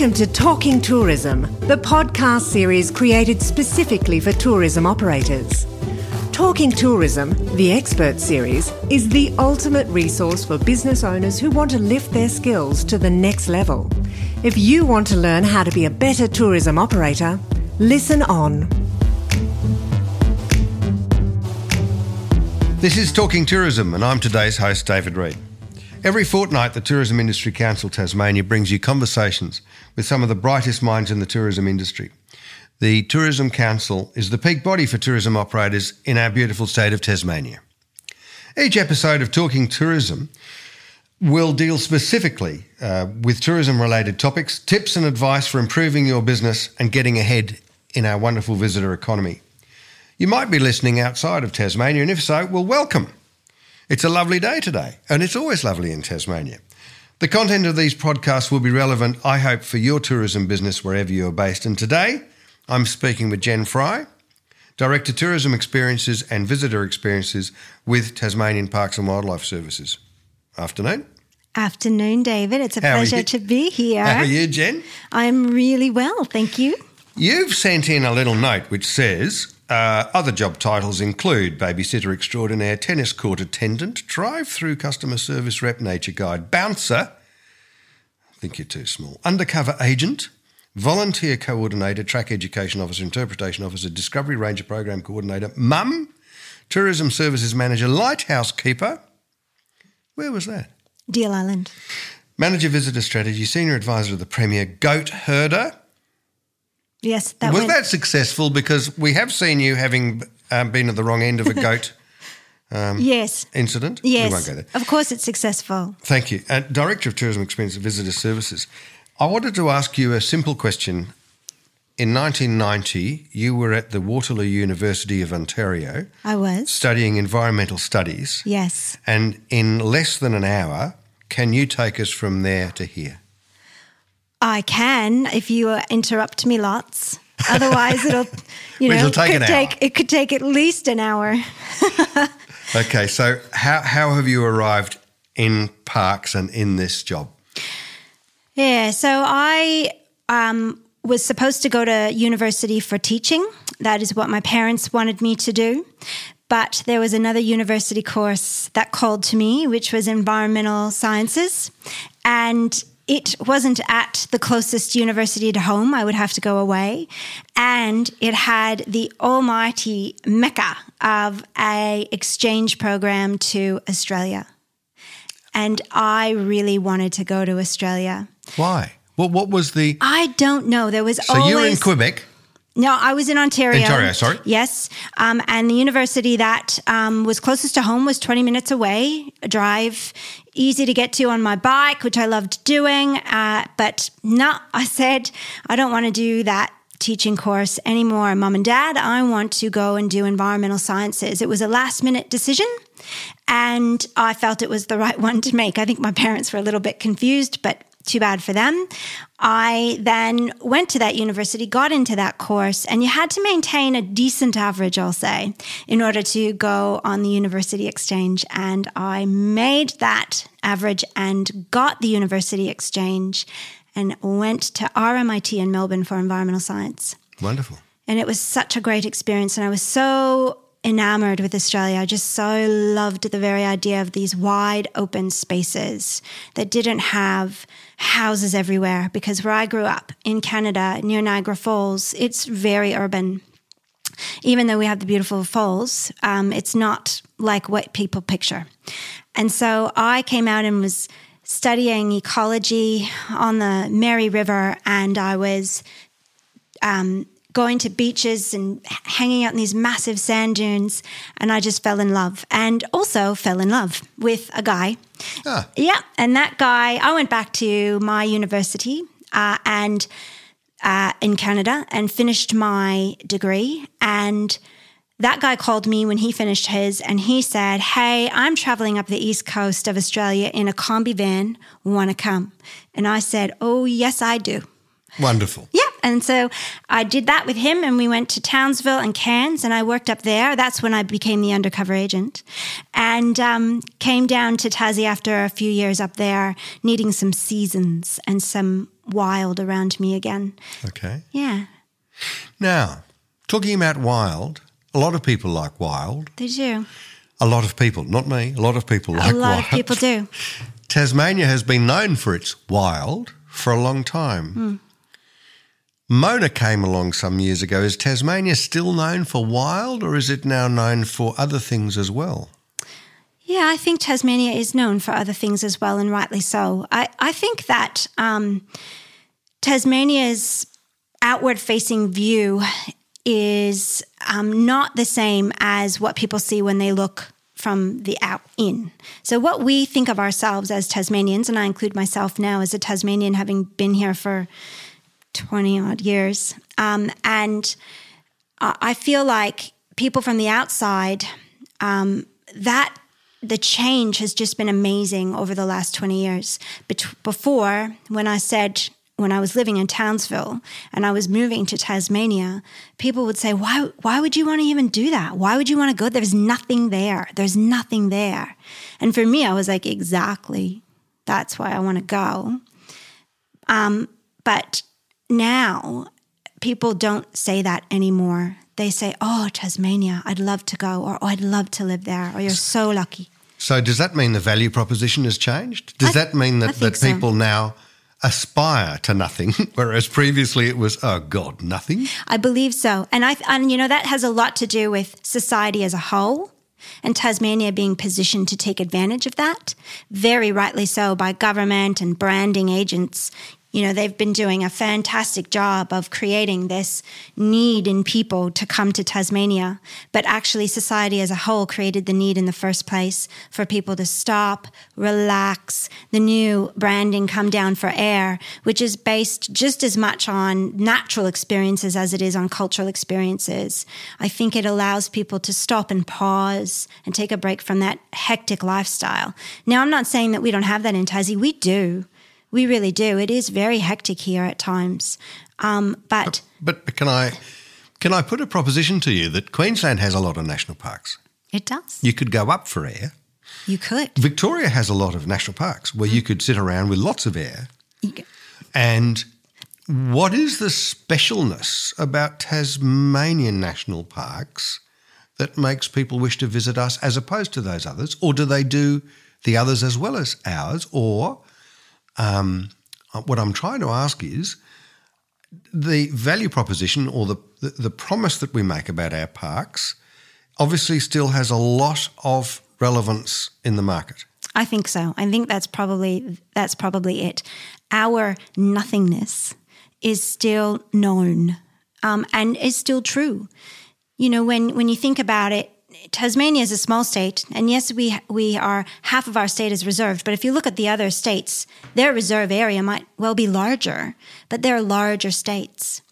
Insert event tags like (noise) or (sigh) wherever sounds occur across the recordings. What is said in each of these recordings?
Welcome to Talking Tourism, the podcast series created specifically for tourism operators. Talking Tourism, the expert series, is the ultimate resource for business owners who want to lift their skills to the next level. If you want to learn how to be a better tourism operator, listen on. This is Talking Tourism, and I'm today's host, David Reed. Every fortnight, the Tourism Industry Council Tasmania brings you conversations with some of the brightest minds in the tourism industry. The Tourism Council is the peak body for tourism operators in our beautiful state of Tasmania. Each episode of Talking Tourism will deal specifically uh, with tourism related topics, tips and advice for improving your business and getting ahead in our wonderful visitor economy. You might be listening outside of Tasmania, and if so, well, welcome. It's a lovely day today, and it's always lovely in Tasmania. The content of these podcasts will be relevant, I hope, for your tourism business wherever you're based. And today, I'm speaking with Jen Fry, Director Tourism Experiences and Visitor Experiences with Tasmanian Parks and Wildlife Services. Afternoon. Afternoon, David. It's a How pleasure to be here. How are you, Jen? I'm really well, thank you. You've sent in a little note which says uh, other job titles include babysitter extraordinaire, tennis court attendant, drive through customer service rep, nature guide, bouncer. I think you're too small. Undercover agent, volunteer coordinator, track education officer, interpretation officer, discovery ranger program coordinator, mum, tourism services manager, lighthouse keeper. Where was that? Deal Island. Manager visitor strategy, senior advisor to the Premier, goat herder. Yes, that was went. that successful? Because we have seen you having um, been at the wrong end of a goat (laughs) yes. incident. Yes. We won't go there. Of course, it's successful. Thank you. Uh, Director of Tourism Experience and Visitor Services. I wanted to ask you a simple question. In 1990, you were at the Waterloo University of Ontario I was. studying environmental studies. Yes. And in less than an hour, can you take us from there to here? I can if you interrupt me lots. Otherwise, it'll, you (laughs) know, It'll take could an take hour. it could take at least an hour. (laughs) Okay, so how, how have you arrived in parks and in this job? Yeah, so I um, was supposed to go to university for teaching. That is what my parents wanted me to do. But there was another university course that called to me, which was environmental sciences. And it wasn't at the closest university to home. I would have to go away. And it had the almighty mecca of a exchange program to Australia. And I really wanted to go to Australia. Why? What, what was the. I don't know. There was So always you were in Quebec. No. I was in Ontario. Ontario, sorry. Yes, um, and the university that um, was closest to home was twenty minutes away, a drive, easy to get to on my bike, which I loved doing. Uh, but no, I said I don't want to do that teaching course anymore, mum and dad. I want to go and do environmental sciences. It was a last minute decision. And I felt it was the right (laughs) one to make. I think my parents were a little bit confused, but too bad for them. I then went to that university, got into that course, and you had to maintain a decent average, I'll say, in order to go on the university exchange. And I made that average and got the university exchange and went to RMIT in Melbourne for environmental science. Wonderful. And it was such a great experience. And I was so enamored with Australia. I just so loved the very idea of these wide open spaces that didn't have houses everywhere. Because where I grew up in Canada, near Niagara Falls, it's very urban. Even though we have the beautiful falls, um, it's not like what people picture. And so I came out and was studying ecology on the Mary River, and I was um, going to beaches and hanging out in these massive sand dunes. And I just fell in love and also fell in love with a guy. Ah. Yeah. And that guy, I went back to my university uh, and uh, in Canada and finished my degree. And that guy called me when he finished his and he said, Hey, I'm traveling up the east coast of Australia in a combi van. Want to come? And I said, Oh, yes, I do. Wonderful. Yeah. And so I did that with him, and we went to Townsville and Cairns, and I worked up there. That's when I became the undercover agent and um, came down to Tassie after a few years up there, needing some seasons and some wild around me again. Okay. Yeah, Now, talking about wild, a lot of people like wild. they do. A lot of people, not me, a lot of people like wild. a lot wild. of people do. (laughs) Tasmania has been known for its wild for a long time. Hmm. Mona came along some years ago. Is Tasmania still known for wild or is it now known for other things as well? Yeah, I think Tasmania is known for other things as well, and rightly so. I, I think that um, Tasmania's outward facing view is um, not the same as what people see when they look from the out in. So, what we think of ourselves as Tasmanians, and I include myself now as a Tasmanian, having been here for 20 odd years, um, and I feel like people from the outside, um, that the change has just been amazing over the last 20 years. Before, when I said, when I was living in Townsville and I was moving to Tasmania, people would say, why, why would you want to even do that? Why would you want to go? There's nothing there. There's nothing there. And for me, I was like, exactly. That's why I want to go. Um, but now people don't say that anymore. They say, "Oh, Tasmania, I'd love to go," or "Oh, I'd love to live there," or "You're so lucky." So, does that mean the value proposition has changed? Does I- that mean that, that so. people now aspire to nothing, (laughs) whereas previously it was, oh God, nothing? I believe so, and I and you know that has a lot to do with society as a whole. And Tasmania being positioned to take advantage of that, very rightly so by government and branding agents. You know, they've been doing a fantastic job of creating this need in people to come to Tasmania. But actually, society as a whole created the need in the first place for people to stop, relax, the new branding come down for air, which is based just as much on natural experiences as it is on cultural experiences. I think it allows people to stop and pause and take a break from that hectic lifestyle. Now, I'm not saying that we don't have that in Tassie. We do. We really do. It is very hectic here at times. Um, but But can I can I put a proposition to you that Queensland has a lot of national parks? it does. You could go up for air. You could. Victoria has a lot of national parks where you could sit around with lots of air. And what is the specialness about Tasmanian national parks that makes people wish to visit us as opposed to those others? Or do they do the others as well as ours? Or um, what I'm trying to ask is the value proposition or the, the, the promise that we make about our parks obviously still has a lot of relevance in the market. I think so. I think that's probably that's probably it. Our nothingness is still known um, and is still true. You know, when when you think about it, Tasmania is a small state, and yes, we we are half of our state is reserved. But if you look at the other states, their reserve area might well be larger, but they're larger states,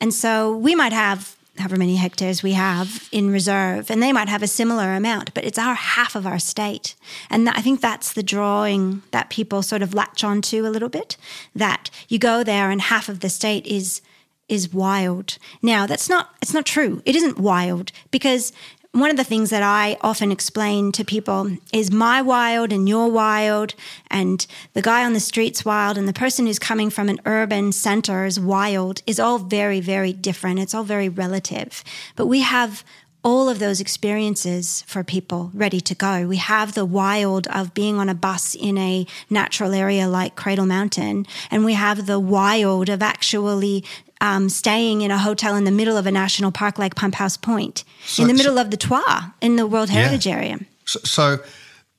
and so we might have however many hectares we have in reserve, and they might have a similar amount, but it's our half of our state. And I think that's the drawing that people sort of latch onto a little bit. That you go there and half of the state is is wild. Now that's not it's not true. It isn't wild because one of the things that I often explain to people is my wild and your wild, and the guy on the street's wild, and the person who's coming from an urban center is wild, is all very, very different. It's all very relative. But we have all of those experiences for people ready to go. We have the wild of being on a bus in a natural area like Cradle Mountain, and we have the wild of actually um, staying in a hotel in the middle of a national park like Pump House Point, in the so- middle of the Twa, in the World Heritage Area. So, so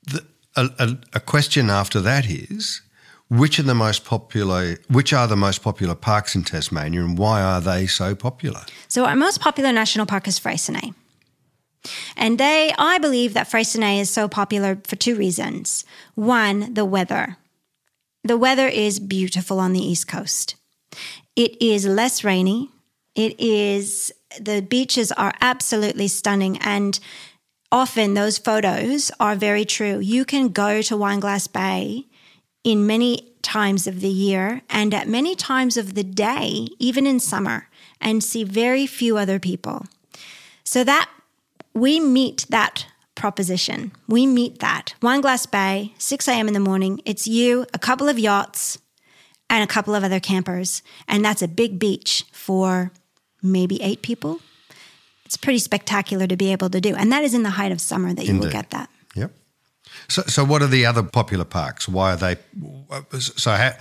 the, a, a, a question after that is, which are the most popular? Which are the most popular parks in Tasmania, and why are they so popular? So our most popular national park is Freycinet. And they, I believe that Freycinet is so popular for two reasons. One, the weather. The weather is beautiful on the East Coast. It is less rainy. It is, the beaches are absolutely stunning. And often those photos are very true. You can go to Wineglass Bay in many times of the year and at many times of the day, even in summer, and see very few other people. So that we meet that proposition. We meet that. Wineglass Bay, 6 a.m. in the morning. It's you, a couple of yachts, and a couple of other campers. And that's a big beach for maybe eight people. It's pretty spectacular to be able to do. And that is in the height of summer that you will Indeed. get that. Yep. So, so what are the other popular parks? Why are they? So, how,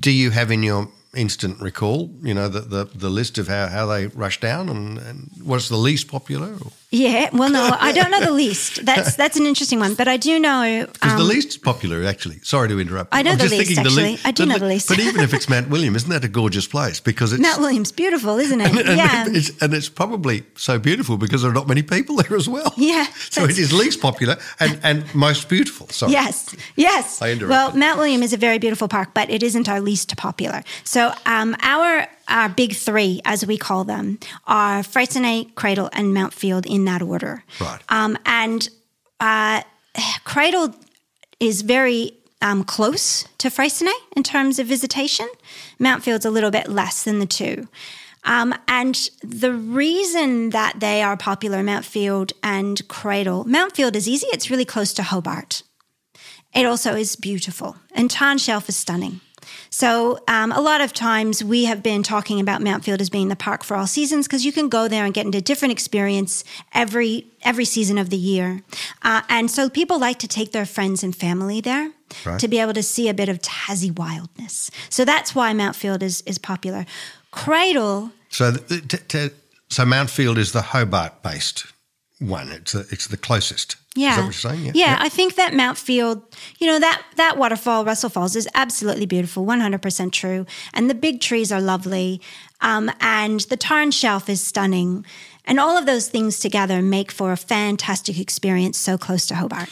do you have in your instant recall, you know, the, the, the list of how, how they rush down and, and what's the least popular? Because Yeah, well, no, I don't know the (laughs) least. That's that's an interesting one, but I do know. Because the um, least is popular, actually. Sorry to interrupt. I know I'm the least, actually. I do know the least. But even if it's Mount (laughs) William, isn't that a gorgeous place? Because it's Mount William's beautiful, isn't it? (laughs) and, yeah. it's, and it's probably so beautiful because there are not many people there as well. Yeah, So it is least popular and, and most beautiful. Sorry. Yes, yes. I interrupted. Well, Mount William is a very beautiful park, but it isn't our least popular. So um, our our big three, as we call them, are Freycinet, Cradle, and Mount Field in that order. Right. Um, and uh, Cradle is very um, close to Freycinet in terms of visitation. Mount Field's a little bit less than the two. Um, and the reason that they are popular, Mount Field and Cradle, Mount Field is easy. It's really close to Hobart. It also is beautiful, and Tarn Shelf is stunning. So, um, a lot of times we have been talking about Mount Field as being the park for all seasons because you can go there and get into different experience every every season of the year. Uh, and so, people like to take their friends and family there Right. to be able to see a bit of Tassie wildness. So that's why Mount Field is is popular. Cradle So, t- t- so Mount Field is the Hobart based one. It's the, it's the closest. Yeah. Is that what you're saying? Yeah. I think that Mount Field, you know, that that waterfall, Russell Falls, is absolutely beautiful, 100% true. And the big trees are lovely. Um, and the Tarn Shelf is stunning. And all of those things together make for a fantastic experience so close to Hobart.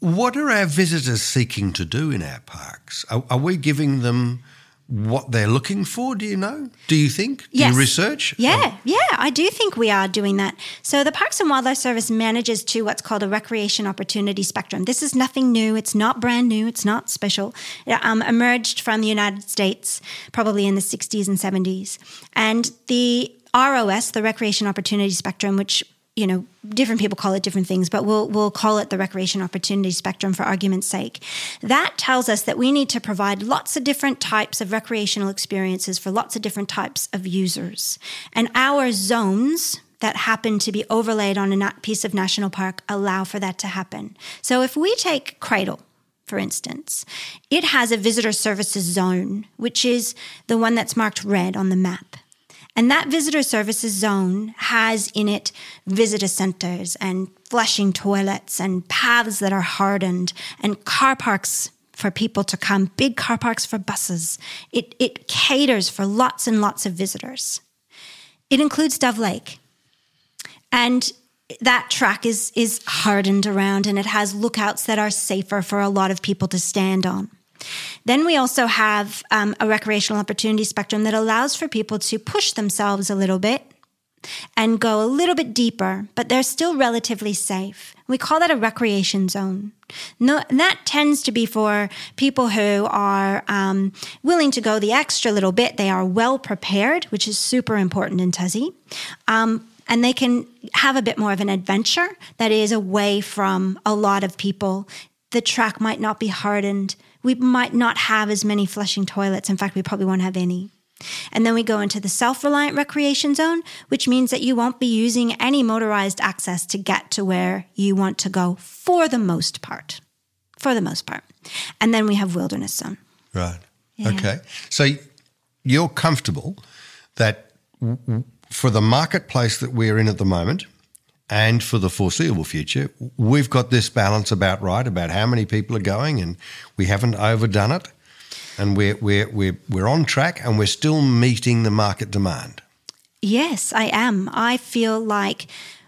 What are our visitors seeking to do in our parks? Are, are we giving them what they're looking for? Do you know? Do you think? Do Yes. you research? Yeah, yeah, I do think we are doing that. So the Parks and Wildlife Service manages to what's called a recreation opportunity spectrum. This is nothing new. It's not brand new. It's not special. It um, emerged from the United States probably in the 60s and 70s. And the ROS, the Recreation Opportunity Spectrum, which you know, different people call it different things, but we'll we'll call it the recreation opportunity spectrum for argument's sake. That tells us that we need to provide lots of different types of recreational experiences for lots of different types of users. And our zones that happen to be overlaid on a piece of national park allow for that to happen. So if we take Cradle, for instance, it has a visitor services zone, which is the one that's marked red on the map. And that visitor services zone has in it visitor centers and flushing toilets and paths that are hardened and car parks for people to come, big car parks for buses. It, it caters for lots and lots of visitors. It includes Dove Lake. And that track is, is hardened around and it has lookouts that are safer for a lot of people to stand on. Then we also have um, a recreational opportunity spectrum that allows for people to push themselves a little bit and go a little bit deeper, but they're still relatively safe. We call that a recreation zone. No, that tends to be for people who are um, willing to go the extra little bit. They are well prepared, which is super important in Tassie. Um, and they can have a bit more of an adventure that is away from a lot of people. The track might not be hardened. We might not have as many flushing toilets. In fact, we probably won't have any. And then we go into the self reliant recreation zone, which means that you won't be using any motorized access to get to where you want to go for the most part. For the most part. And then we have wilderness zone. Right. Yeah. Okay. So you're comfortable that for the marketplace that we're in at the moment and for the foreseeable future, we've got this balance about right about how many people are going and we haven't overdone it and we're, we're, we're, we're on track and we're still meeting the market demand. Yes, I am. I feel like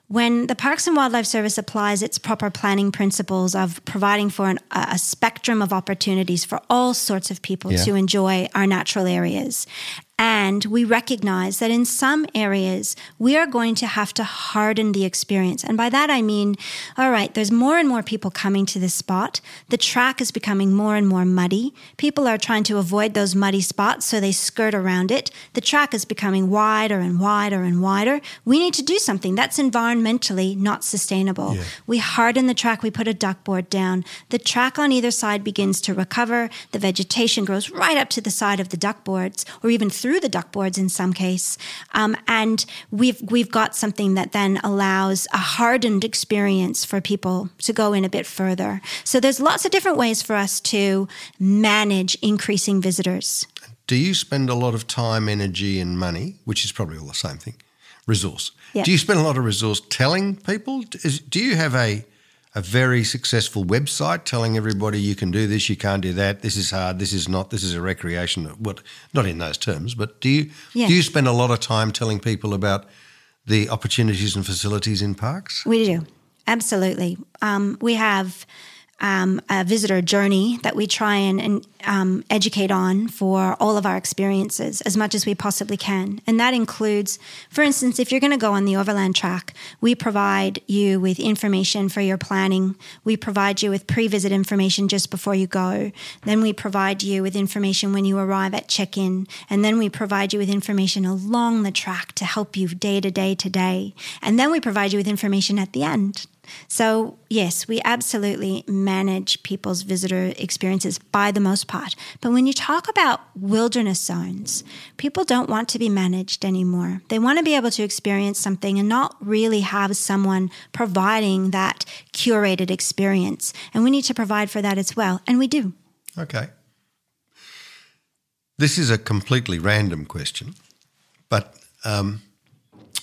when the Parks and Wildlife Service applies its proper planning principles of providing for an, a spectrum of opportunities for all sorts of people Yeah. to enjoy our natural areas, And we recognize that in some areas, we are going to have to harden the experience. And by that, I mean, all right, there's more and more people coming to this spot. The track is becoming more and more muddy. People are trying to avoid those muddy spots, so they skirt around it. The track is becoming wider and wider and wider. We need to do something that's environmentally not sustainable. Yeah. We harden the track, we put a duck board down. The track on either side begins to recover. The vegetation grows right up to the side of the duck boards, or even through the duckboards in some case. Um, and we've we've got something that then allows a hardened experience for people to go in a bit further. So there's lots of different ways for us to manage increasing visitors. Do you spend a lot of time, energy, and money, which is probably all the same thing, resource? Yep. Do you spend a lot of resource telling people? Do you have a a very successful website telling everybody you can do this, you can't do that, this is hard, this is not, this is a recreation. What not in those terms, but do you yeah. do you spend a lot of time telling people about the opportunities and facilities in parks? We do, absolutely. Um, we have um, a visitor journey that we try and, and um, educate on for all of our experiences as much as we possibly can. And that includes, for instance, if you're going to go on the overland track, we provide you with information for your planning. We provide you with pre visit information just before you go. Then we provide you with information when you arrive at check in. And then we provide you with information along the track to help you day to day to day. And then we provide you with information at the end so, yes, we absolutely manage people's visitor experiences by the most part. But when you talk about wilderness zones, people don't want to be managed anymore. They want to be able to experience something and not really have someone providing that curated experience. And we need to provide for that as well. And we do. Okay. This is a completely random question, but um,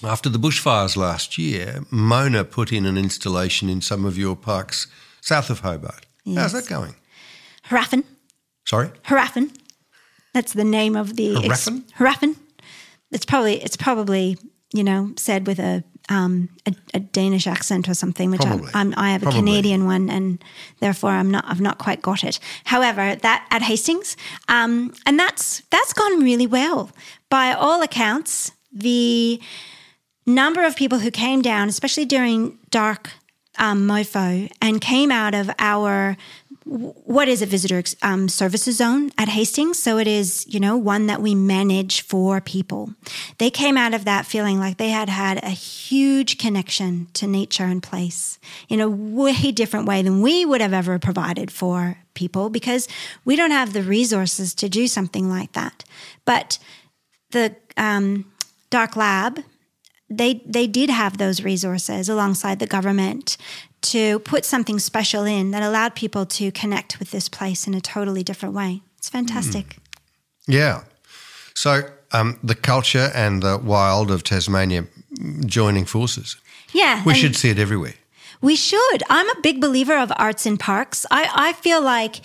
after the bushfires last year, Mona put in an installation in some of your parks south of Hobart. Yes. How's that going? Haraffin. Sorry? Haraffin. That's the name of the Haraffin. Ex- Haraffin. It's probably it's probably you know said with a um, a, a, Danish accent or something, which I'm, I'm, i have a Canadian one, and therefore I'm not I've not quite got it. However, that at Hastings, um, and that's that's gone really well by all accounts. The number of people who came down, especially during dark um, MOFO, and came out of our what is a visitor um, services zone at Hastings? So it is, you know, one that we manage for people. They came out of that feeling like they had had a huge connection to nature and place in a way different way than we would have ever provided for people because we don't have the resources to do something like that. But the um, Dark Lab they they did have those resources alongside the government to put something special in that allowed people to connect with this place in a totally different way. It's fantastic. Mm. Yeah. So um, the culture and the wild of Tasmania joining forces. Yeah. We should see it everywhere. We should. I'm a big believer of arts in parks. I, I feel like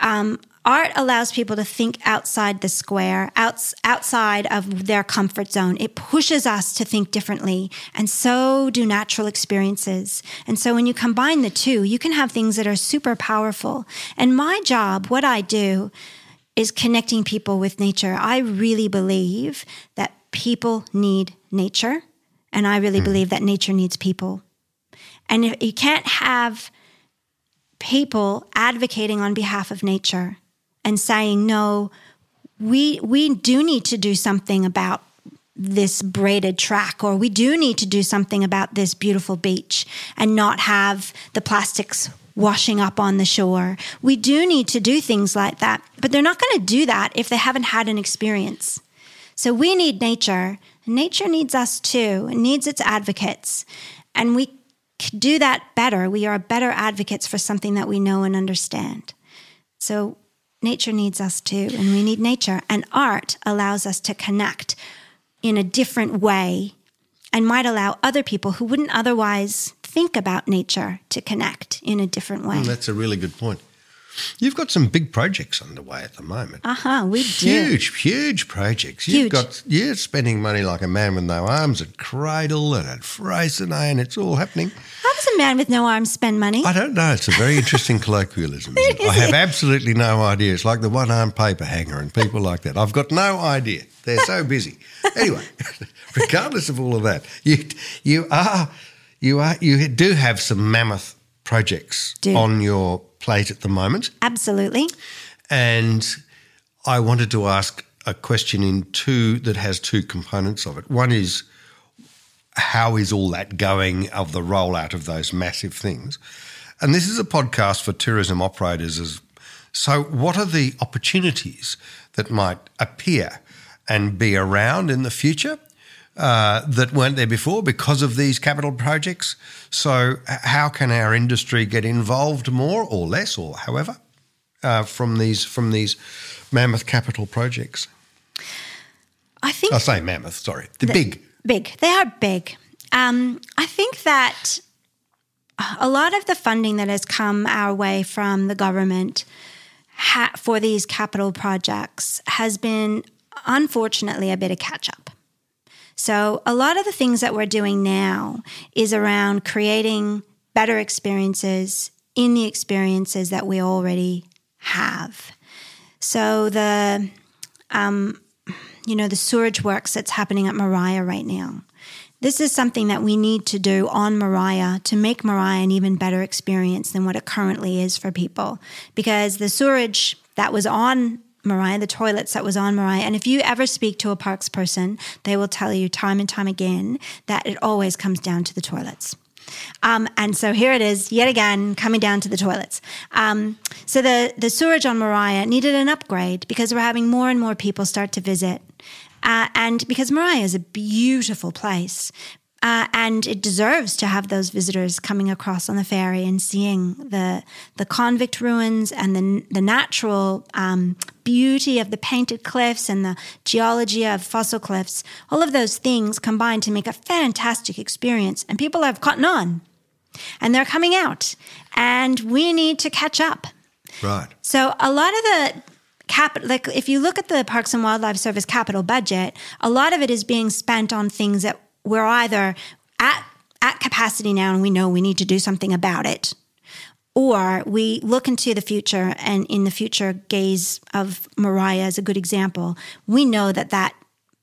um, Art allows people to think outside the square, outs, outside of their comfort zone. It pushes us to think differently. And so do natural experiences. And so when you combine the two, you can have things that are super powerful. And my job, what I do, is connecting people with nature. I really believe that people need nature. And I really mm. believe that nature needs people. And if you can't have people advocating on behalf of nature and saying, no, we, we do need to do something about this braided track, or we do need to do something about this beautiful beach and not have the plastics washing up on the shore. We do need to do things like that, but they're not going to do that if they haven't had an experience. So we need nature. Nature needs us too. It needs its advocates. And we do that better. We are better advocates for something that we know and understand. So nature needs us too, and we need nature. And art allows us to connect in a different way and might allow other people who wouldn't otherwise think about nature to connect in a different way. Mm, that's a really good point. You've got some big projects underway at the moment. Uh huh. We do. Huge, huge projects. Huge. You've got you're spending money like a man with no arms at Cradle and at Freycinet, and it's all happening. I'm does a man with no arms spend money? I don't know. It's a very interesting colloquialism. (laughs) I have absolutely no idea. It's like the one armed paper hanger and people like that. I've got no idea. They're so (laughs) busy. Anyway, (laughs) regardless of all of that, you you are you are you do have some mammoth projects Do. on your plate at the moment. Absolutely. And I wanted to ask a question in two that has two components of it. One is how is all that going of the rollout of those massive things? And this is a podcast for tourism operators. As, so, what are the opportunities that might appear and be around in the future uh, that weren't there before because of these capital projects? So, how can our industry get involved more or less, or however, uh, from these from these mammoth capital projects? I think I say mammoth. Sorry, the big. big. They are big. Um, I think that a lot of the funding that has come our way from the government ha- for these capital projects has been, unfortunately, a bit of catch up. So, a lot of the things that we're doing now is around creating better experiences in the experiences that we already have. So, the um, you know, the sewerage works that's happening at Maria right now. This is something that we need to do on Maria to make Maria an even better experience than what it currently is for people. Because the sewerage that was on Maria, the toilets that was on Maria, and if you ever speak to a parks person, they will tell you time and time again that it always comes down to the toilets. Um, and so here it is, yet again, coming down to the toilets. Um, so the, the sewerage on Maria needed an upgrade because we're having more and more people start to visit. Uh, and because Maria is a beautiful place. Uh, and it deserves to have those visitors coming across on the ferry and seeing the the convict ruins and the the natural um, beauty of the painted cliffs and the geology of fossil cliffs. All of those things combine to make a fantastic experience, and people have caught on, and they're coming out, and we need to catch up. Right. So a lot of the capital like if you look at the Parks and Wildlife Service capital budget, a lot of it is being spent on things that we're either at at capacity now and we know we need to do something about it. Or we look into the future and in the future gaze of Maria as a good example, we know that that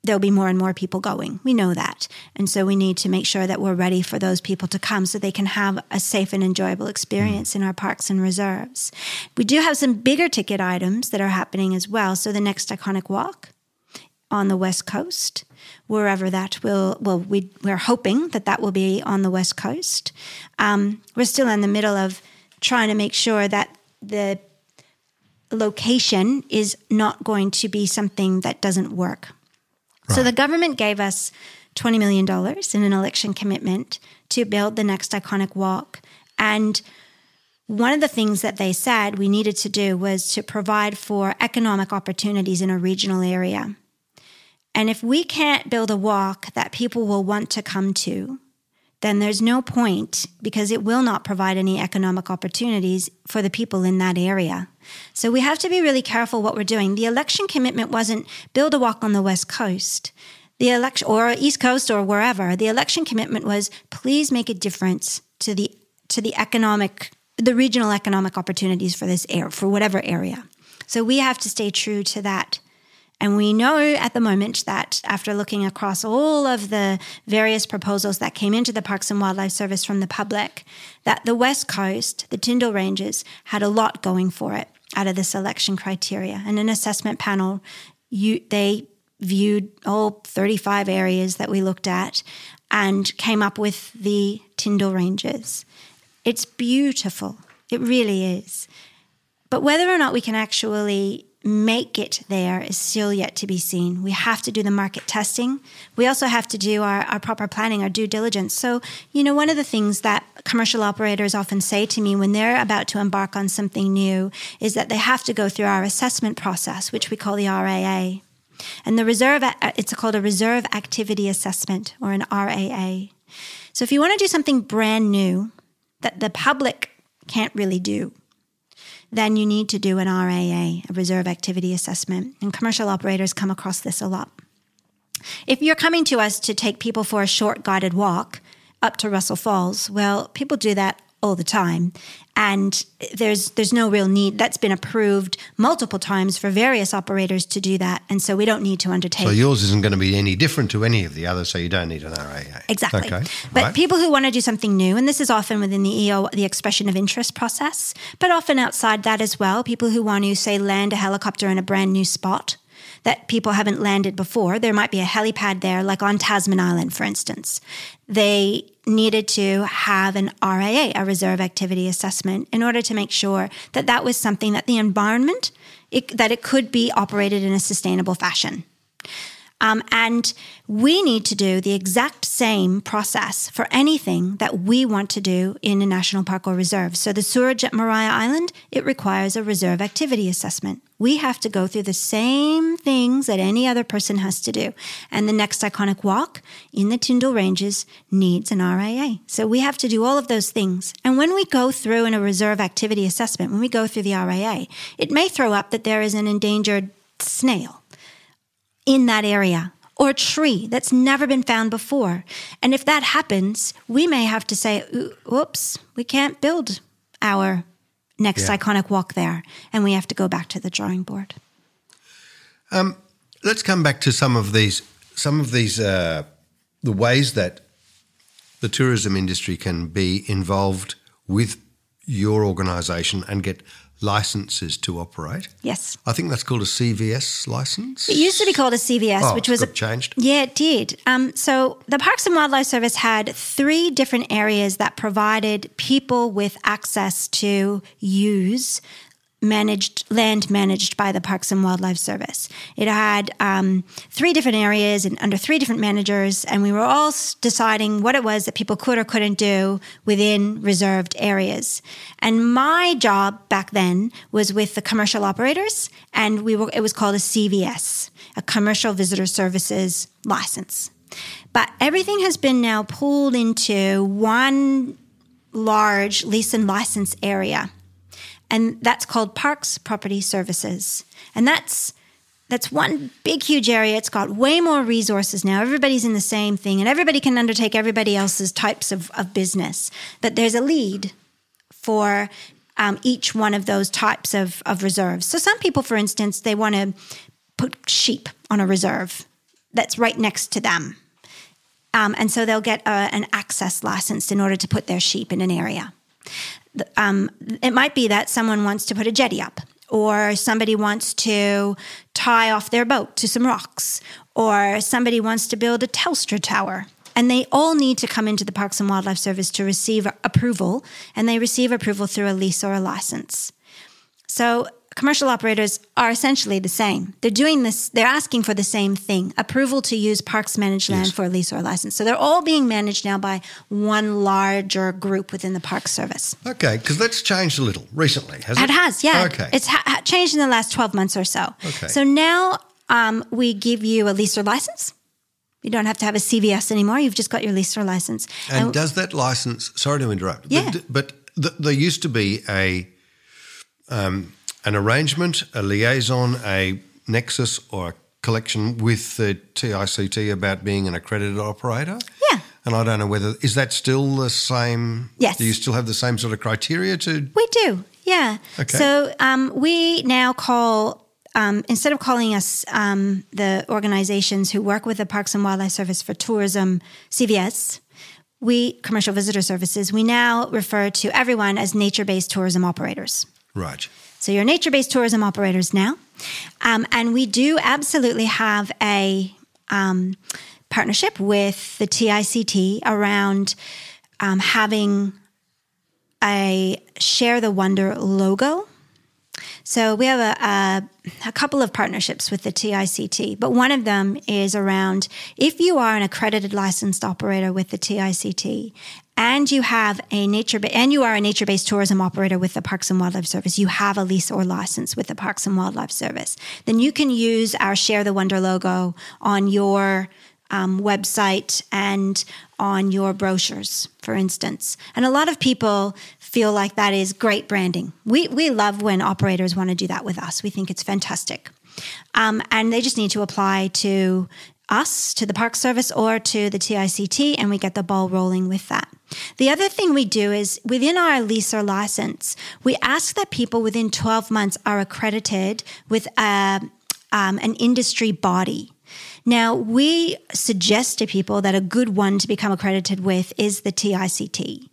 there'll be more and more people going. We know that. And so we need to make sure that we're ready for those people to come so they can have a safe and enjoyable experience in our parks and reserves. We do have some bigger ticket items that are happening as well. So the next iconic walk on the West Coast, wherever that will, well, we, we're hoping that that will be on the West Coast. Um, we're still in the middle of trying to make sure that the location is not going to be something that doesn't work. So the government gave us $20 million in an election commitment to build the next iconic walk. And one of the things that they said we needed to do was to provide for economic opportunities in a regional area. And if we can't build a walk that people will want to come to, then there's no point because it will not provide any economic opportunities for the people in that area. So we have to be really careful what we're doing. The election commitment wasn't build a walk on the West Coast. The election or East Coast or wherever. The election commitment was please make a difference to the to the economic the regional economic opportunities for this air for whatever area. So we have to stay true to that. And we know at the moment that after looking across all of the various proposals that came into the Parks and Wildlife Service from the public, that the West Coast, the Tyndall Ranges, had a lot going for it out of the selection criteria. And an assessment panel, you, they viewed all 35 areas that we looked at and came up with the Tyndall Ranges. It's beautiful. It really is. But whether or not we can actually make it there is still yet to be seen. We have to do the market testing. We also have to do our, our proper planning, our due diligence. So, you know, one of the things that commercial operators often say to me when they're about to embark on something new is that they have to go through our assessment process, which we call the RAA. And the reserve, uh, it's called a reserve activity assessment or an RAA. So if you want to do something brand new that the public can't really do, then you need to do an RAA, a reserve activity assessment. And commercial operators come across this a lot. If you're coming to us to take people for a short guided walk up to Russell Falls. Well, people do that all the time and there's there's no real need that's been approved multiple times for various operators to do that and so we don't need to undertake So yours isn't going to be any different to any of the others, so you don't need an RAA. Exactly. Okay. But right. people who want to do something new, and this is often within the EO, the expression of interest process, but often outside that as well, people who want to, say, land a helicopter in a brand new spot that people haven't landed before. There might be a helipad there, like on Tasman Island, for instance. They needed to have an RAA, a reserve activity assessment, in order to make sure that that was something that the environment, it, that it could be operated in a sustainable fashion. Um, and we need to do the exact same process for anything that we want to do in a national park or reserve. So the sewerage at Maria Island, it requires a reserve activity assessment. We have to go through the same things that any other person has to do. And the next iconic walk in the Tyndall Ranges needs an RAA. So we have to do all of those things. And when we go through in a reserve activity assessment, when we go through the RAA, it may throw up that there is an endangered snail in that area or a tree that's never been found before. And if that happens, we may have to say, oops, we can't build our next Yeah. iconic walk there. And we have to go back to the drawing board. Let's come back to some of these, some of these, uh, the ways that the tourism industry can be involved with your organisation and get licenses to operate. Yes. I think that's called a CVS license. It used to be called a CVS, Oh, which was a, changed? Yeah, it did. Um, so the Parks and Wildlife Service had three different areas that provided people with access to use managed land managed by the Parks and Wildlife Service. It had um, three different areas and under three different managers, and we were all deciding what it was that people could or couldn't do within reserved areas. And my job back then was with the commercial operators, and we were it was called a CVS, a Commercial Visitor Services license. But everything has been now pulled into one large lease and license area and that's called Parks Property Services. And that's that's one big huge area. It's got way more resources now. Everybody's in the same thing and everybody can undertake everybody else's types of, of business. But there's a lead for um, each one of those types of, of reserves. So some people, for instance, they want to put sheep on a reserve that's right next to them. Um, and so they'll get a, an access license in order to put their sheep in an area um, it might be that someone wants to put a jetty up or somebody wants to tie off their boat to some rocks or somebody wants to build a Telstra tower. And they all need to come into the Parks and Wildlife Service to receive approval, and they receive approval through a lease or a license. So commercial operators are essentially the same. They're doing this, they're asking for the same thing approval to use parks managed land for a lease or a license. So they're all being managed now by one larger group within the Park Service. Okay, because that's changed a little recently, hasn't it? It has, yeah. Okay. It's ha- ha- changed in the last 12 months or so. Okay. So now um, we give you a lease or license. You don't have to have a CVS anymore. You've just got your lease or license. And does that license? Sorry to interrupt. but- Yeah. But, th- there used to be a um, an arrangement, a liaison, a nexus, or a collection with the TICT about being an accredited operator. Yeah. And I don't know whether is that still the same. Yes. Do you still have the same sort of criteria to? We do, yeah. Okay. So um, we now call, um, instead of calling us um, the organizations who work with the Parks and Wildlife Service for Tourism, CVS, we, Commercial Visitor Services, we now refer to everyone as nature based tourism operators. Right. So you're nature based tourism operators now. Um, and we do absolutely have a um, partnership with the TICT around um, having a Share the Wonder logo. So we have a, a, a couple of partnerships with the TICT, but one of them is around if you are an accredited licensed operator with the TICT and you have a nature and you are a nature-based tourism operator with the Parks and Wildlife Service, you have a lease or license with the Parks and Wildlife Service, then you can use our Share the Wonder logo on your um, website and on your brochures, for instance. And a lot of people feel like that is great branding. We, we love when operators want to do that with us. We think it's fantastic. Um, and they just need to apply to us, to the Park Service, or to the TICT, and we get the ball rolling with that. The other thing we do is within our lease or license, we ask that people within 12 months are accredited with a, um, an industry body. Now, we suggest to people that a good one to become accredited with is the TICT.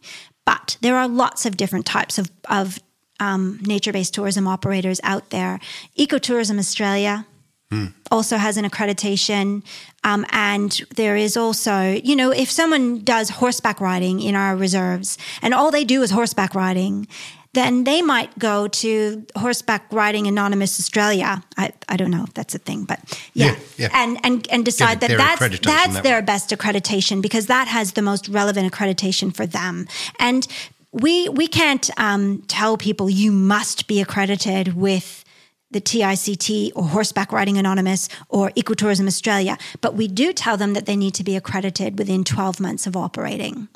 But there are lots of different types of, of um, nature based tourism operators out there. Ecotourism Australia mm. also has an accreditation. Um, and there is also, you know, if someone does horseback riding in our reserves and all they do is horseback riding, then they might go to Horseback Riding Anonymous Australia. I, I don't know if that's a thing, but yeah, yeah, yeah. and and and decide that that's that's that their best accreditation because that has the most relevant accreditation for them. And we we can't um, tell people you must be accredited with the TICT or Horseback Riding Anonymous or Ecotourism Australia, but we do tell them that they need to be accredited within 12 months of operating.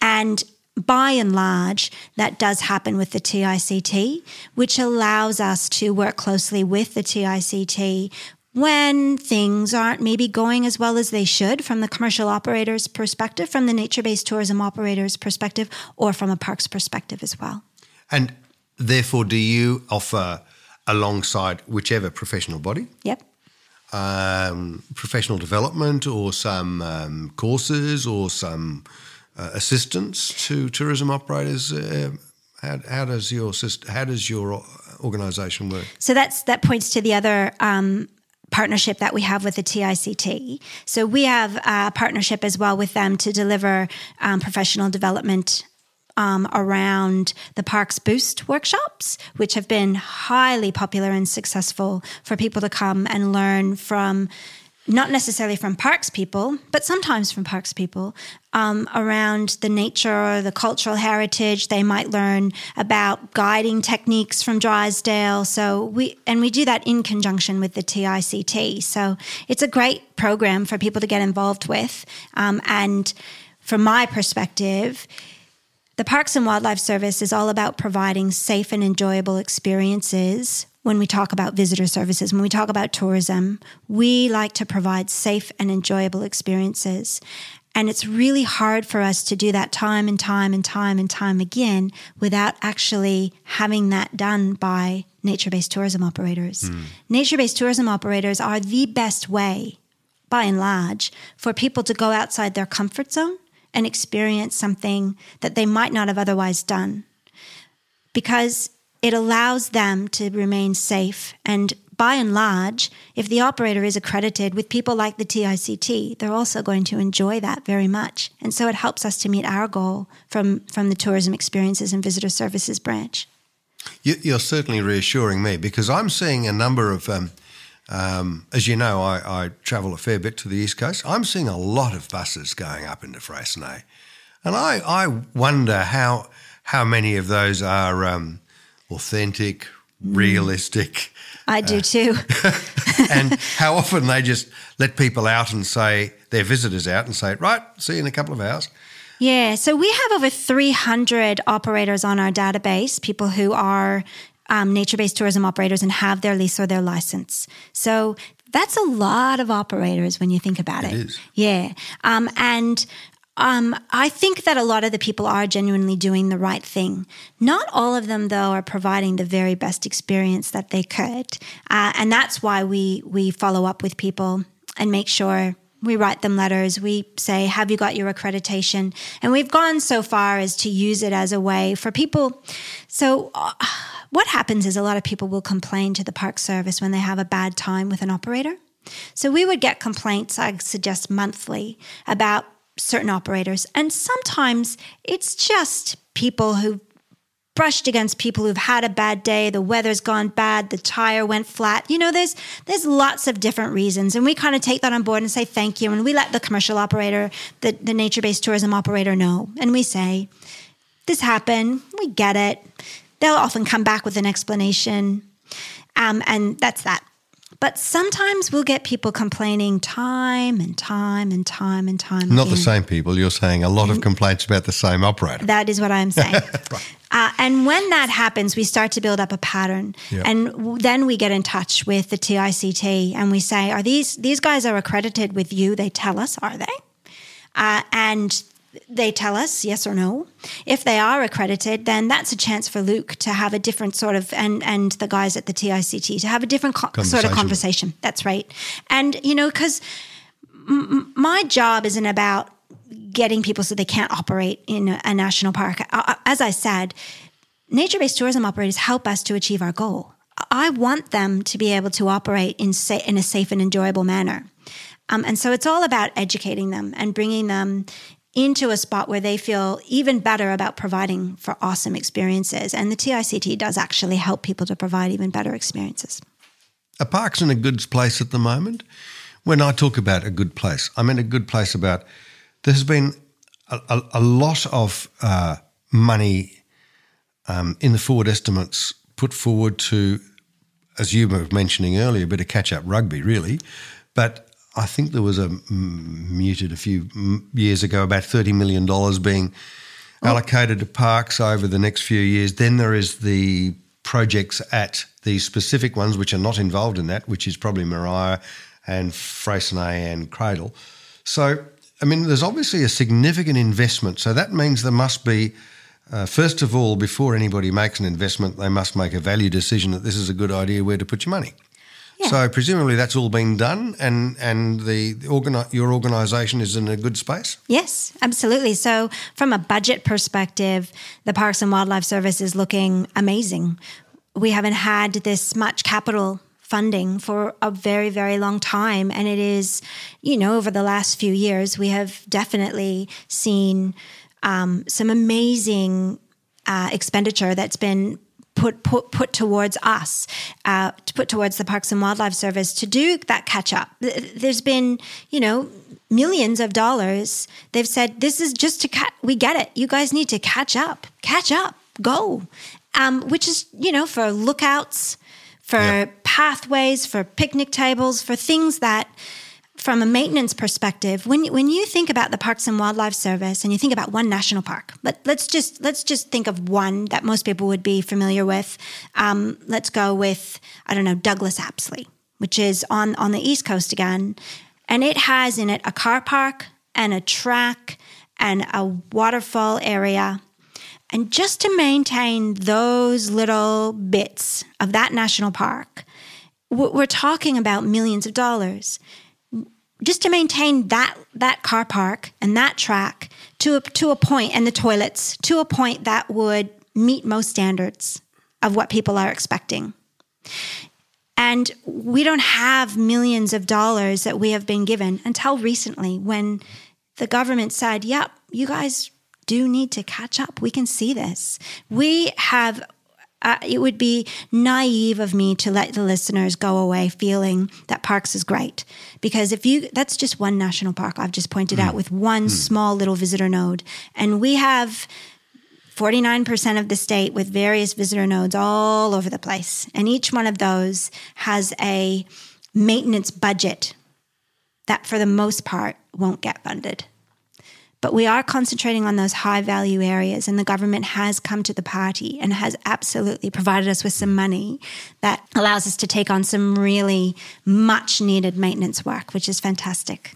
And by and large, that does happen with the TICT, which allows us to work closely with the TICT when things aren't maybe going as well as they should from the commercial operator's perspective, from the nature based tourism operator's perspective, or from a parks perspective as well. And therefore, do you offer alongside whichever professional body? Yep. Um, professional development or some um, courses or some assistance to tourism operators? Uh, how, how, does your how does your organisation work? So that's that points to the other um, partnership that we have with the TICT. So we have a partnership as well with them to deliver um, professional development um, around the Parks Boost workshops, which have been highly popular and successful for people to come and learn from not necessarily from parks people, but sometimes from parks people, um, around the nature, or the cultural heritage. They might learn about guiding techniques from Drysdale. So we and we do that in conjunction with the TICT. So it's a great program for people to get involved with. Um, and from my perspective, the Parks and Wildlife Service is all about providing safe and enjoyable experiences when we talk about visitor services, when we talk about tourism, we like to provide safe and enjoyable experiences. And it's really hard for us to do that time and time and time and time again without actually having that done by nature based tourism operators. Mm. Nature based tourism operators are the best way, by and large, for people to go outside their comfort zone and experience something that they might not have otherwise done. Because it allows them to remain safe. And by and large, if the operator is accredited with people like the TICT, they're also going to enjoy that very much. And so it helps us to meet our goal from, from the Tourism Experiences and Visitor Services branch. You're certainly reassuring me because I'm seeing a number of, um, um, as you know, I, I, travel a fair bit to the East Coast. I'm seeing a lot of buses going up into Freycinet. And I, I wonder how, how many of those are. Um, authentic, realistic. I do uh, too. (laughs) and (laughs) how often they just let people out and say, their visitors out and say, right, see you in a couple of hours. Yeah, so we have over 300 operators on our database, people who are um, nature based tourism operators and have their lease or their license. So that's a lot of operators when you think about it. It is. Yeah. Um, and um, I think that a lot of the people are genuinely doing the right thing. Not all of them, though, are providing the very best experience that they could, uh, and that's why we we follow up with people and make sure we write them letters. We say, "Have you got your accreditation?" And we've gone so far as to use it as a way for people. So. Uh, what happens is a lot of people will complain to the park service when they have a bad time with an operator. So we would get complaints, I suggest monthly, about certain operators. And sometimes it's just people who brushed against people who've had a bad day, the weather's gone bad, the tire went flat. You know, there's there's lots of different reasons. And we kind of take that on board and say thank you. And we let the commercial operator, the, the nature-based tourism operator know. And we say, this happened, we get it. They'll often come back with an explanation. Um, and that's that. But sometimes we'll get people complaining time and time and time and time. Not again. the same people. You're saying a lot of complaints about the same operator. That is what I'm (laughs) saying. right. Uh, and when that happens, we start to build up a pattern, Yeah. and w- then we get in touch with the TICT and we say, "Are these these guys are accredited with you?" They tell us, "Are they?" Uh, and they tell us yes or no. If they are accredited, then that's a chance for Luke to have a different sort of and and the guys at the TICT to have a different co- sort of Conversation. That's right. And you know, because my job isn't about getting people so they can't operate in a, a national park. Uh, As I said, nature based tourism operators help us to achieve our goal. I want them to be able to operate in, sa- in a safe and enjoyable manner. Um, and so it's all about educating them and bringing them into a spot where they feel even better about providing for awesome experiences. And the TICT does actually help people to provide even better experiences. A park's in a good place at the moment. When I talk about a good place, I mean a good place about there has been a, a, a lot of uh, money um, in the forward estimates put forward to, as you were mentioning earlier, a bit of catch up rugby, really. But I think there was a mm, muted a few years ago about $30 million being allocated to parks over the next few years. Then there is the projects at the specific ones which are not involved in that, which is probably Maria and Freycinet and Cradle. So, I mean, there's obviously a significant investment. So that means there must be, uh, first of all, before anybody makes an investment, they must make a value decision that this is a good idea where to put your money. So presumably that's all been done, and and the, the organi- your organisation is in a good space. Yes, absolutely. So, from a budget perspective, the Parks and Wildlife Service is looking amazing. We haven't had this much capital funding for a very, very long time. And it is, you know, over the last few years, we have definitely seen um, some amazing uh, expenditure that's been put put put towards us, uh, to put towards the Parks and Wildlife Service to do that catch up. There's been, you know, millions of dollars. They've said this is just to cut. We get it. You guys need to catch up. Catch up. Go. Um, which is, you know, for lookouts, for pathways, for picnic tables, for things that from a maintenance perspective, when when you think about the Parks and Wildlife Service and you think about one national park, let, let's just let's just think of one that most people would be familiar with. Um, let's go with I don't know Douglas Apsley, which is on on the East Coast again, and it has in it a car park and a track and a waterfall area. And just to maintain those little bits of that national park, we're talking about millions of dollars just to maintain that that car park and that track to a, to a point and the toilets to a point that would meet most standards of what people are expecting. And we don't have millions of dollars that we have been given until recently when the government said, "Yep, you guys do need to catch up. We can see this. We have uh, it would be naive of me to let the listeners go away feeling that parks is great. Because if you that's just one national park I've just pointed out with one small little visitor node. And we have 49% of the state with various visitor nodes all over the place. And each one of those has a maintenance budget that for the most part won't get funded but we are concentrating on those high value areas, and the government has come to the party and has absolutely provided us with some money that allows us to take on some really much needed maintenance work, which is fantastic.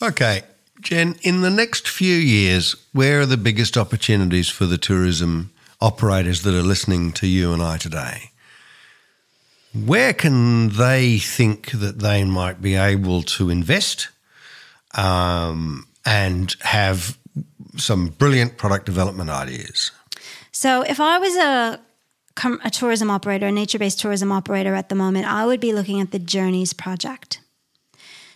Okay, Jen, in the next few years, where are the biggest opportunities for the tourism operators that are listening to you and I today? Where can they think that they might be able to invest um, and have some brilliant product development ideas? So, if I was a a tourism operator, a nature based tourism operator at the moment, I would be looking at the Journeys project.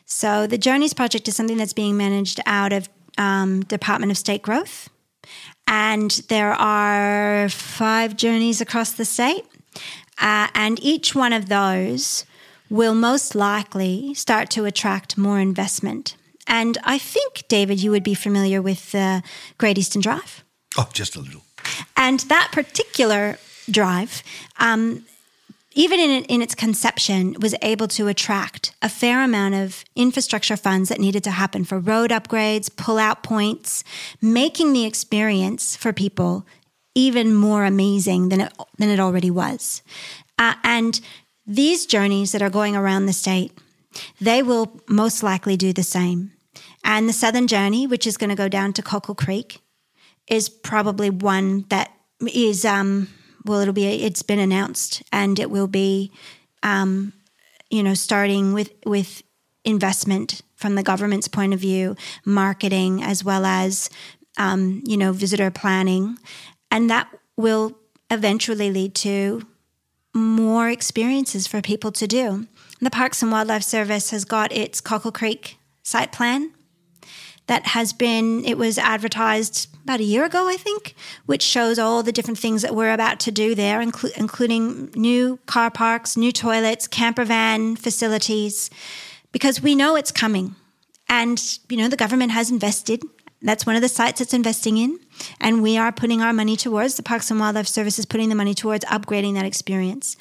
So, the Journeys project is something that's being managed out of um, Department of State Growth. And there are five journeys across the state. Uh, and each one of those will most likely start to attract more investment. And I think, David, you would be familiar with the Great Eastern Drive. Oh, just a little. And that particular drive, um, even in, in its conception, was able to attract a fair amount of infrastructure funds that needed to happen for road upgrades, pull out points, making the experience for people even more amazing than it, than it already was. Uh, and these journeys that are going around the state, they will most likely do the same. And the Southern Journey, which is going to go down to Cockle Creek, is probably one that is, um, well, it'll be, it's been announced and it will be, um, you know, starting with, with investment from the government's point of view, marketing, as well as, um, you know, visitor planning. And that will eventually lead to more experiences for people to do. The Parks and Wildlife Service has got its Cockle Creek site plan that has been, it was advertised about a year ago, I think, which shows all the different things that we're about to do there, inclu- including new car parks, new toilets, camper van facilities, because we know it's coming. And, you know, the government has invested. That's one of the sites it's investing in. And we are putting our money towards, the Parks and Wildlife Service is putting the money towards upgrading that experience.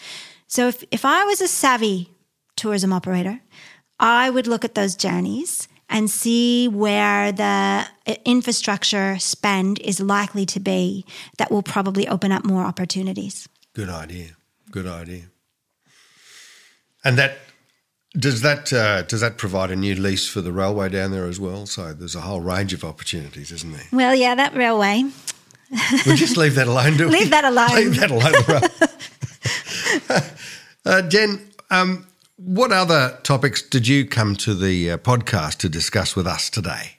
So if, if I was a savvy tourism operator, I would look at those journeys and see where the infrastructure spend is likely to be that will probably open up more opportunities. Good idea. Good idea. And that does that uh, does that provide a new lease for the railway down there as well? So there's a whole range of opportunities, isn't there? Well, yeah, that railway. we just leave that alone, do we? (laughs) Leave that alone. Leave that alone. (laughs) (laughs) uh, Jen, um, what other topics did you come to the uh, podcast to discuss with us today?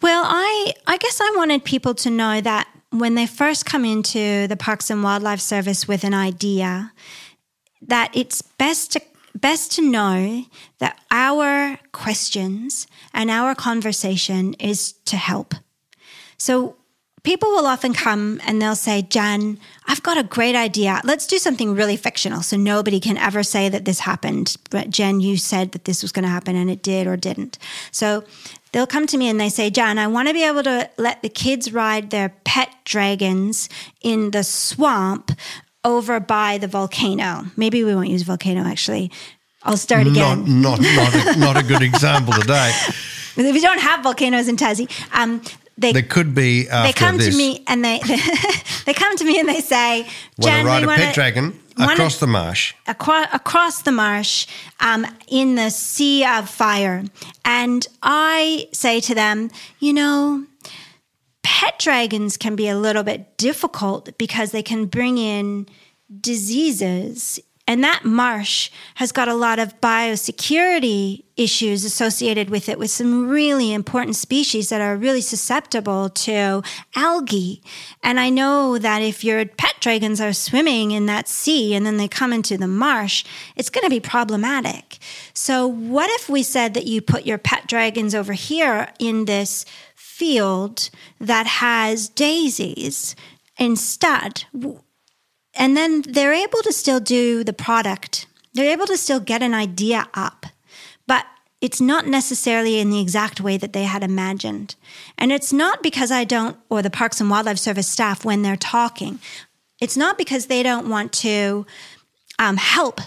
Well, I I guess I wanted people to know that when they first come into the Parks and Wildlife Service with an idea, that it's best to best to know that our questions and our conversation is to help. So people will often come and they'll say, Jen, I've got a great idea. Let's do something really fictional so nobody can ever say that this happened. But Jen, you said that this was going to happen and it did or didn't. So they'll come to me and they say, Jen, I want to be able to let the kids ride their pet dragons in the swamp over by the volcano. Maybe we won't use volcano actually. I'll start again. Not, not, not, a, not a good (laughs) example today. if you don't have volcanoes in Tassie, um, they there could be. they come this. to me and they (laughs) they come to me and they say, "Jen, want ride we a pet dragon across the marsh, across, across the marsh, um, in the sea of fire." And I say to them, you know, pet dragons can be a little bit difficult because they can bring in diseases and that marsh has got a lot of biosecurity issues associated with it, with some really important species that are really susceptible to algae. And I know that if your pet dragons are swimming in that sea and then they come into the marsh, it's going to be problematic. So, what if we said that you put your pet dragons over here in this field that has daisies instead? And then they're able to still do the product. They're able to still get an idea up, but it's not necessarily in the exact way that they had imagined. And it's not because I don't, or the Parks and Wildlife Service staff, when they're talking, it's not because they don't want to um, help.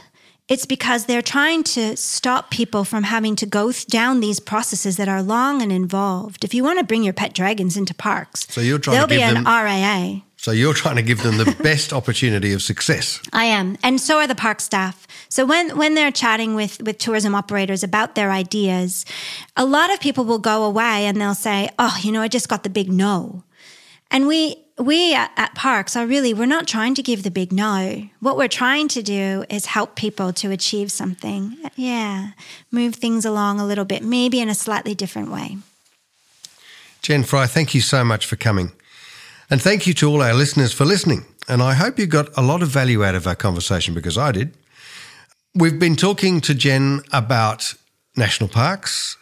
It's because they're trying to stop people from having to go th- down these processes that are long and involved. If you want to bring your pet dragons into parks, so you're trying there'll to give be an them- RAA. So you're trying to give them the (laughs) best opportunity of success. I am, and so are the park staff. So when when they're chatting with with tourism operators about their ideas, a lot of people will go away and they'll say, "Oh, you know, I just got the big no," and we. We at, at parks are really, we're not trying to give the big no. What we're trying to do is help people to achieve something. Yeah, move things along a little bit, maybe in a slightly different way. Jen Fry, thank you so much for coming. And thank you to all our listeners for listening. And I hope you got a lot of value out of our conversation because I did. We've been talking to Jen about national parks,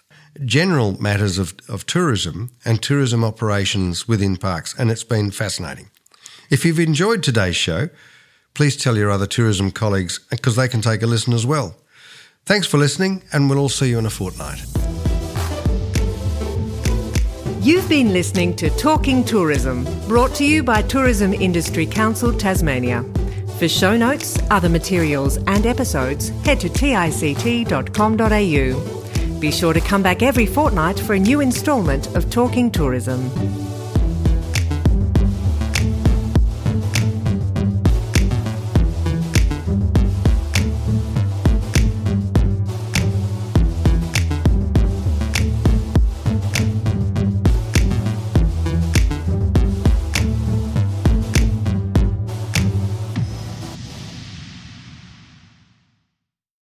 general matters of, of tourism, and tourism operations within parks, and it's been fascinating. If you've enjoyed today's show, please tell your other tourism colleagues because they can take a listen as well. Thanks for listening, and we'll all see you in a fortnight. You've been listening to Talking Tourism, brought to you by Tourism Industry Council Tasmania. For show notes, other materials, and episodes, head to tict.com.au. Be sure to come back every fortnight for a new instalment of Talking Tourism.